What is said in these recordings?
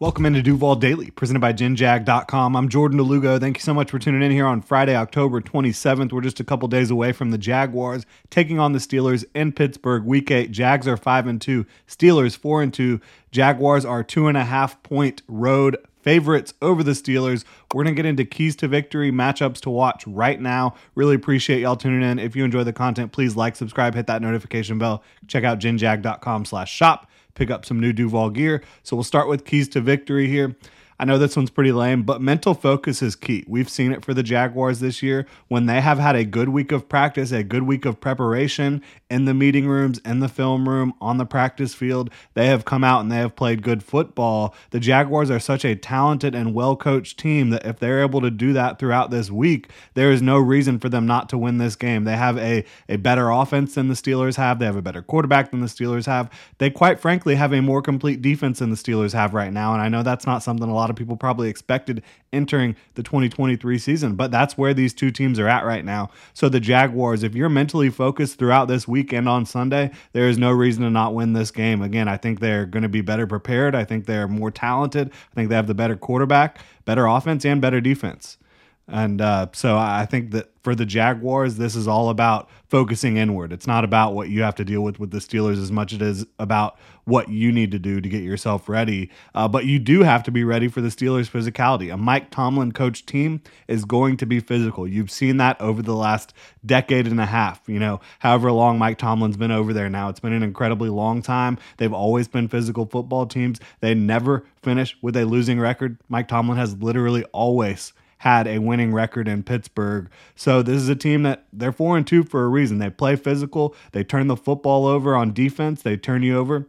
Welcome into Duval Daily, presented by GenJag.com. I'm Jordan de Lugo. Thank you so much for tuning in here on Friday, October 27th. We're just a couple days away from the Jaguars taking on the Steelers in Pittsburgh. Week eight. Jags are five and two. Steelers four and two. Jaguars are two and a half point road favorites over the Steelers. We're going to get into keys to victory, matchups to watch right now. Really appreciate y'all tuning in. If you enjoy the content, please like, subscribe, hit that notification bell. Check out genjag.com slash shop pick up some new Duval gear. So we'll start with keys to victory here. I know this one's pretty lame, but mental focus is key. We've seen it for the Jaguars this year. When they have had a good week of practice, a good week of preparation in the meeting rooms, in the film room, on the practice field, they have come out and they have played good football. The Jaguars are such a talented and well coached team that if they're able to do that throughout this week, there is no reason for them not to win this game. They have a, a better offense than the Steelers have, they have a better quarterback than the Steelers have. They, quite frankly, have a more complete defense than the Steelers have right now. And I know that's not something a lot lot of people probably expected entering the 2023 season, but that's where these two teams are at right now. So the Jaguars, if you're mentally focused throughout this weekend on Sunday, there is no reason to not win this game. Again, I think they're going to be better prepared. I think they're more talented. I think they have the better quarterback, better offense, and better defense. And uh, so I think that for the Jaguars, this is all about focusing inward. It's not about what you have to deal with with the Steelers as much as it is about what you need to do to get yourself ready. Uh, but you do have to be ready for the Steelers' physicality. A Mike Tomlin coach team is going to be physical. You've seen that over the last decade and a half. You know, however long Mike Tomlin's been over there now, it's been an incredibly long time. They've always been physical football teams. They never finish with a losing record. Mike Tomlin has literally always had a winning record in Pittsburgh. So this is a team that they're 4 and 2 for a reason. They play physical, they turn the football over on defense, they turn you over.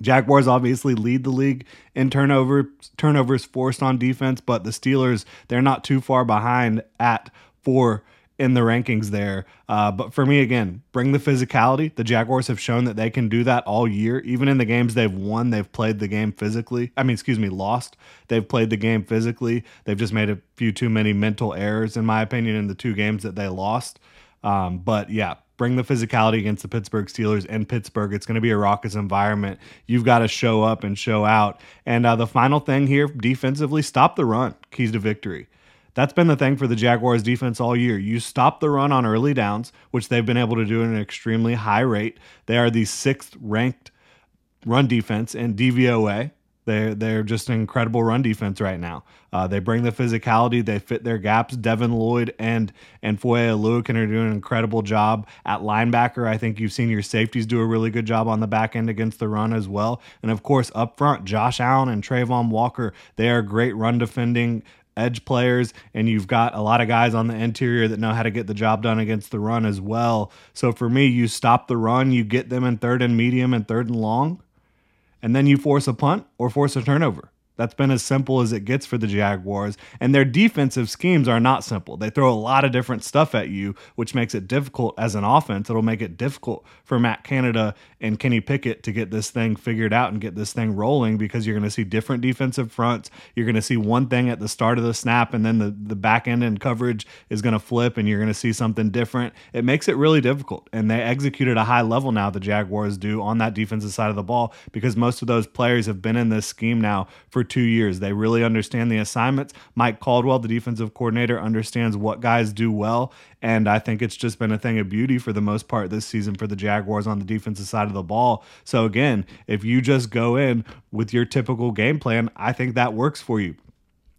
Jaguars obviously lead the league in turnover turnovers forced on defense, but the Steelers they're not too far behind at 4 in the rankings there. Uh, but for me, again, bring the physicality. The Jaguars have shown that they can do that all year. Even in the games they've won, they've played the game physically. I mean, excuse me, lost. They've played the game physically. They've just made a few too many mental errors, in my opinion, in the two games that they lost. Um, but yeah, bring the physicality against the Pittsburgh Steelers in Pittsburgh. It's going to be a raucous environment. You've got to show up and show out. And uh, the final thing here, defensively, stop the run. Keys to victory. That's been the thing for the Jaguars defense all year. You stop the run on early downs, which they've been able to do at an extremely high rate. They are the sixth ranked run defense in DVOA. They're, they're just an incredible run defense right now. Uh, they bring the physicality. They fit their gaps. Devin Lloyd and and Foye Oluokun are doing an incredible job at linebacker. I think you've seen your safeties do a really good job on the back end against the run as well. And of course, up front, Josh Allen and Travon Walker, they are great run defending edge players, and you've got a lot of guys on the interior that know how to get the job done against the run as well. So for me, you stop the run, you get them in third and medium and third and long, and then you force a punt or force a turnover. That's been as simple as it gets for the Jaguars. And their defensive schemes are not simple. They throw a lot of different stuff at you, which makes it difficult as an offense. It'll make it difficult for Matt Canada and Kenny Pickett to get this thing figured out and get this thing rolling because you're going to see different defensive fronts. You're going to see one thing at the start of the snap, and then the, the back end and coverage is going to flip, and you're going to see something different. It makes it really difficult. And they execute at a high level now, the Jaguars do, on that defensive side of the ball because most of those players have been in this scheme now for two years. They really understand the assignments. Mike Caldwell, the defensive coordinator, understands what guys do well. And I think it's just been a thing of beauty for the most part this season for the Jaguars on the defensive side of the ball. So, again, if you just go in with your typical game plan, I think that works for you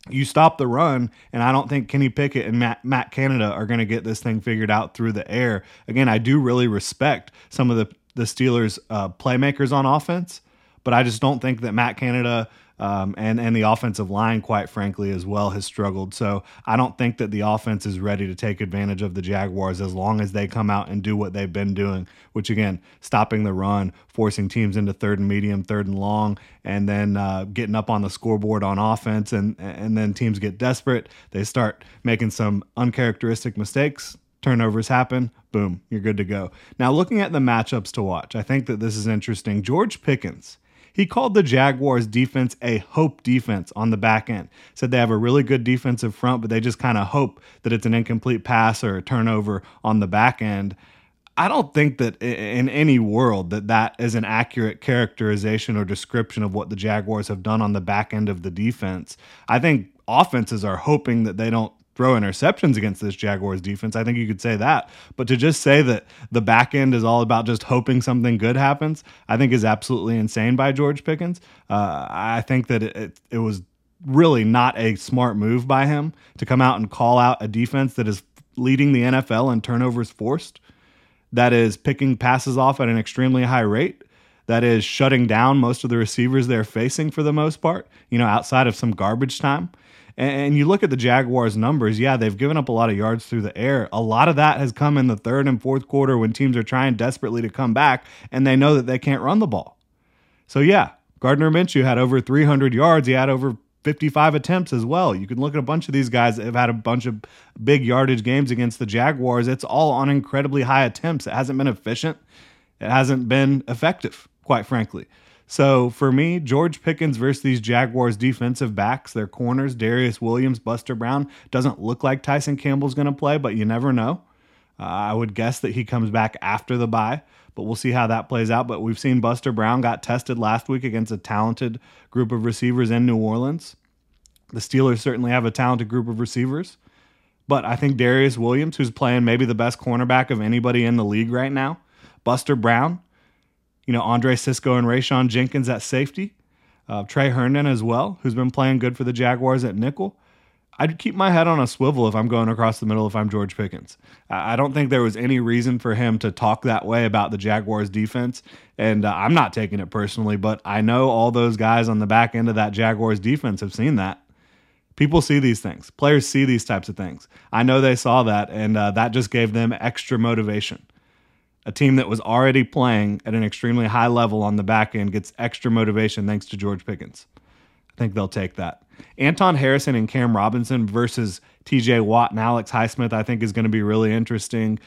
you stop the run, and I don't think Kenny Pickett and Matt, Matt Canada are going to get this thing figured out through the air. Again, I do really respect some of the the Steelers' uh, playmakers on offense, but I just don't think that Matt Canada um, and and the offensive line, quite frankly, as well, has struggled. So I don't think that the offense is ready to take advantage of the Jaguars as long as they come out and do what they've been doing, which again, stopping the run, forcing teams into third and medium, third and long, and then uh, getting up on the scoreboard on offense, and and then teams get desperate. They start making some uncharacteristic mistakes. Turnovers happen, boom, you're good to go. Now, looking at the matchups to watch, I think that this is interesting. George Pickens he called the Jaguars defense a hope defense on the back end. Said they have a really good defensive front, but they just kind of hope that it's an incomplete pass or a turnover on the back end. I don't think that in any world that that is an accurate characterization or description of what the Jaguars have done on the back end of the defense. I think offenses are hoping that they don't throw interceptions against this Jaguars defense. I think you could say that. But to just say that the back end is all about just hoping something good happens, I think is absolutely insane by George Pickens. Uh, I think that it, it, it was really not a smart move by him to come out and call out a defense that is leading the NFL in turnovers forced, that is picking passes off at an extremely high rate that is shutting down most of the receivers they're facing for the most part, you know, outside of some garbage time. And you look at the Jaguars' numbers, yeah, they've given up a lot of yards through the air. A lot of that has come in the third and fourth quarter when teams are trying desperately to come back and they know that they can't run the ball. So, yeah, Gardner Minshew had over 300 yards. He had over 55 attempts as well. You can look at a bunch of these guys that have had a bunch of big yardage games against the Jaguars. It's all on incredibly high attempts. It hasn't been efficient, it hasn't been effective, quite frankly. So for me, George Pickens versus these Jaguars defensive backs, their corners, Darious Williams, Buster Brown, doesn't look like Tyson Campbell's going to play, but you never know. Uh, I would guess that he comes back after the bye, but we'll see how that plays out. But we've seen Buster Brown got tested last week against a talented group of receivers in New Orleans. The Steelers certainly have a talented group of receivers. But I think Darious Williams, who's playing maybe the best cornerback of anybody in the league right now, Buster Brown, you know, Andre Cisco and Rayshawn Jenkins at safety, uh, Tre Herndon as well, who's been playing good for the Jaguars at nickel. I'd keep my head on a swivel if I'm going across the middle if I'm George Pickens. I don't think there was any reason for him to talk that way about the Jaguars defense. And uh, I'm not taking it personally, but I know all those guys on the back end of that Jaguars defense have seen that. People see these things, players see these types of things. I know they saw that, and uh, that just gave them extra motivation a team that was already playing at an extremely high level on the back end gets extra motivation thanks to George Pickens. I think they'll take that. Anton Harrison and Cam Robinson versus TJ Watt and Alex Highsmith, I think, is going to be really interesting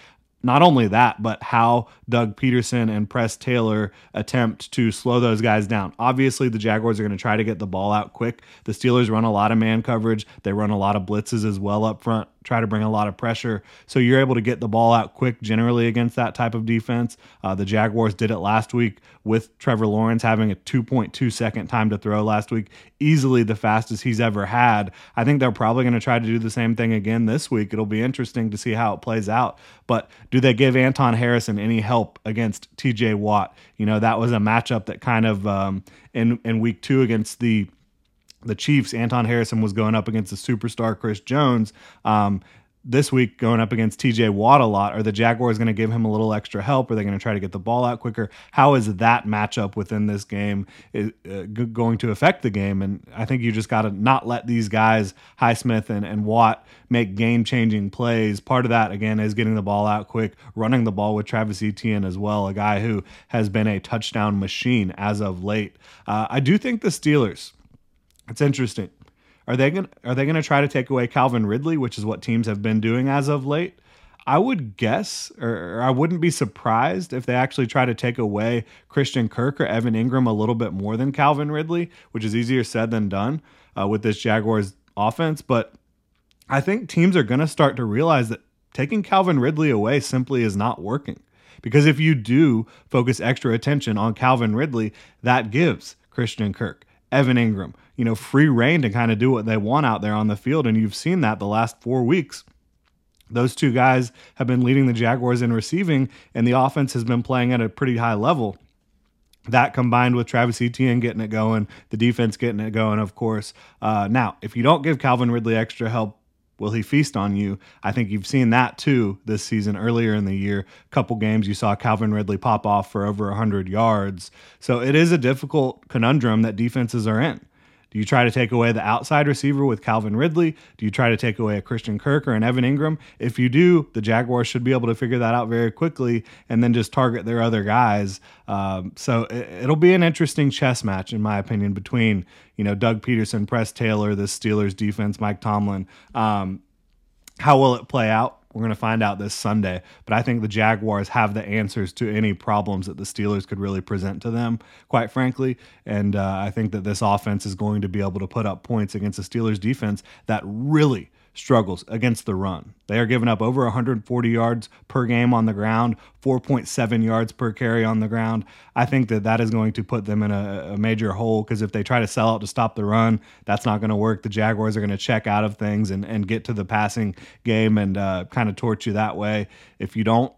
not only that, but how Doug Pederson and Press Taylor attempt to slow those guys down. Obviously, the Jaguars are going to try to get the ball out quick. The Steelers run a lot of man coverage, they run a lot of blitzes as well up front, try to bring a lot of pressure. So you're able to get the ball out quick generally against that type of defense. Uh, the Jaguars did it last week with Trevor Lawrence having a 2.2 second time to throw last week, easily the fastest he's ever had. I think they're probably going to try to do the same thing again this week. It'll be interesting to see how it plays out. But do they give Anton Harrison any help against TJ Watt? You know, that was a matchup that kind of um, in in week two against the the Chiefs. Anton Harrison was going up against the superstar Chris Jones. Um, this week going up against TJ Watt a lot. Are the Jaguars going to give him a little extra help? Are they going to try to get the ball out quicker? How is that matchup within this game uh, going to affect the game? And I think you just got to not let these guys, Highsmith and, and Watt, make game changing plays. Part of that, again, is getting the ball out quick, running the ball with Travis Etienne as well, a guy who has been a touchdown machine as of late. Uh, I do think the Steelers, it's interesting. Are they going are they going to try to take away Calvin Ridley, which is what teams have been doing as of late? I would guess, or, I wouldn't be surprised if they actually try to take away Christian Kirk or Evan Engram a little bit more than Calvin Ridley, which is easier said than done uh, with this Jaguars offense. But I think teams are going to start to realize that taking Calvin Ridley away simply is not working. Because if you do focus extra attention on Calvin Ridley, that gives Christian Kirk, Evan Engram, you know, free reign to kind of do what they want out there on the field. And you've seen that the last four weeks. Those two guys have been leading the Jaguars in receiving, and the offense has been playing at a pretty high level. That combined with Travis Etienne getting it going, the defense getting it going, of course. Uh, now, if you don't give Calvin Ridley extra help, will he feast on you? I think you've seen that too this season. Earlier in the year, a couple games you saw Calvin Ridley pop off for over 100 yards. So it is a difficult conundrum that defenses are in. Do you try to take away the outside receiver with Calvin Ridley? Do you try to take away a Christian Kirk or an Evan Engram? If you do, the Jaguars should be able to figure that out very quickly and then just target their other guys. Um, so it, will be an interesting chess match, in my opinion, between you know Doug Pederson, Press Taylor, the Steelers defense, Mike Tomlin. Um, how will it play out? We're going to find out this Sunday. But I think the Jaguars have the answers to any problems that the Steelers could really present to them, quite frankly. And uh, I think that this offense is going to be able to put up points against the Steelers defense that really struggles against the run. They are giving up over 140 yards per game on the ground, 4.7 yards per carry on the ground. I think that that is going to put them in a, a major hole because if they try to sell out to stop the run, that's not going to work. The Jaguars are going to check out of things and, and get to the passing game and uh, kind of torch you that way. If you don't,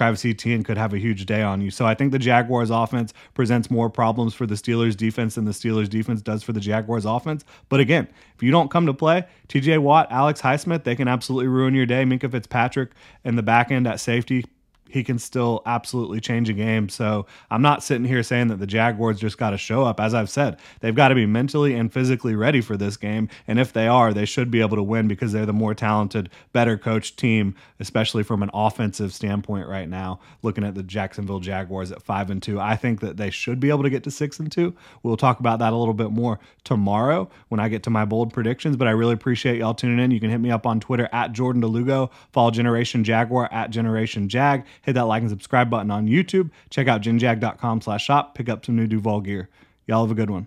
Travis Etienne could have a huge day on you. So I think the Jaguars offense presents more problems for the Steelers defense than the Steelers defense does for the Jaguars offense. But again, if you don't come to play, TJ Watt, Alex Highsmith, they can absolutely ruin your day. Minkah Fitzpatrick in the back end at safety he can still absolutely change a game. So I'm not sitting here saying that the Jaguars just got to show up. As I've said, they've got to be mentally and physically ready for this game. And if they are, they should be able to win because they're the more talented, better coached team, especially from an offensive standpoint right now. Looking at the Jacksonville Jaguars at five and two, I think that they should be able to get to six and two. We'll talk about that a little bit more tomorrow when I get to my bold predictions. But I really appreciate y'all tuning in. You can hit me up on Twitter at Jordan de Lugo, follow Generation Jaguar at Generation Jag hit that like and subscribe button on YouTube. Check out genjag.com slash shop. Pick up some new Duval gear. Y'all have a good one.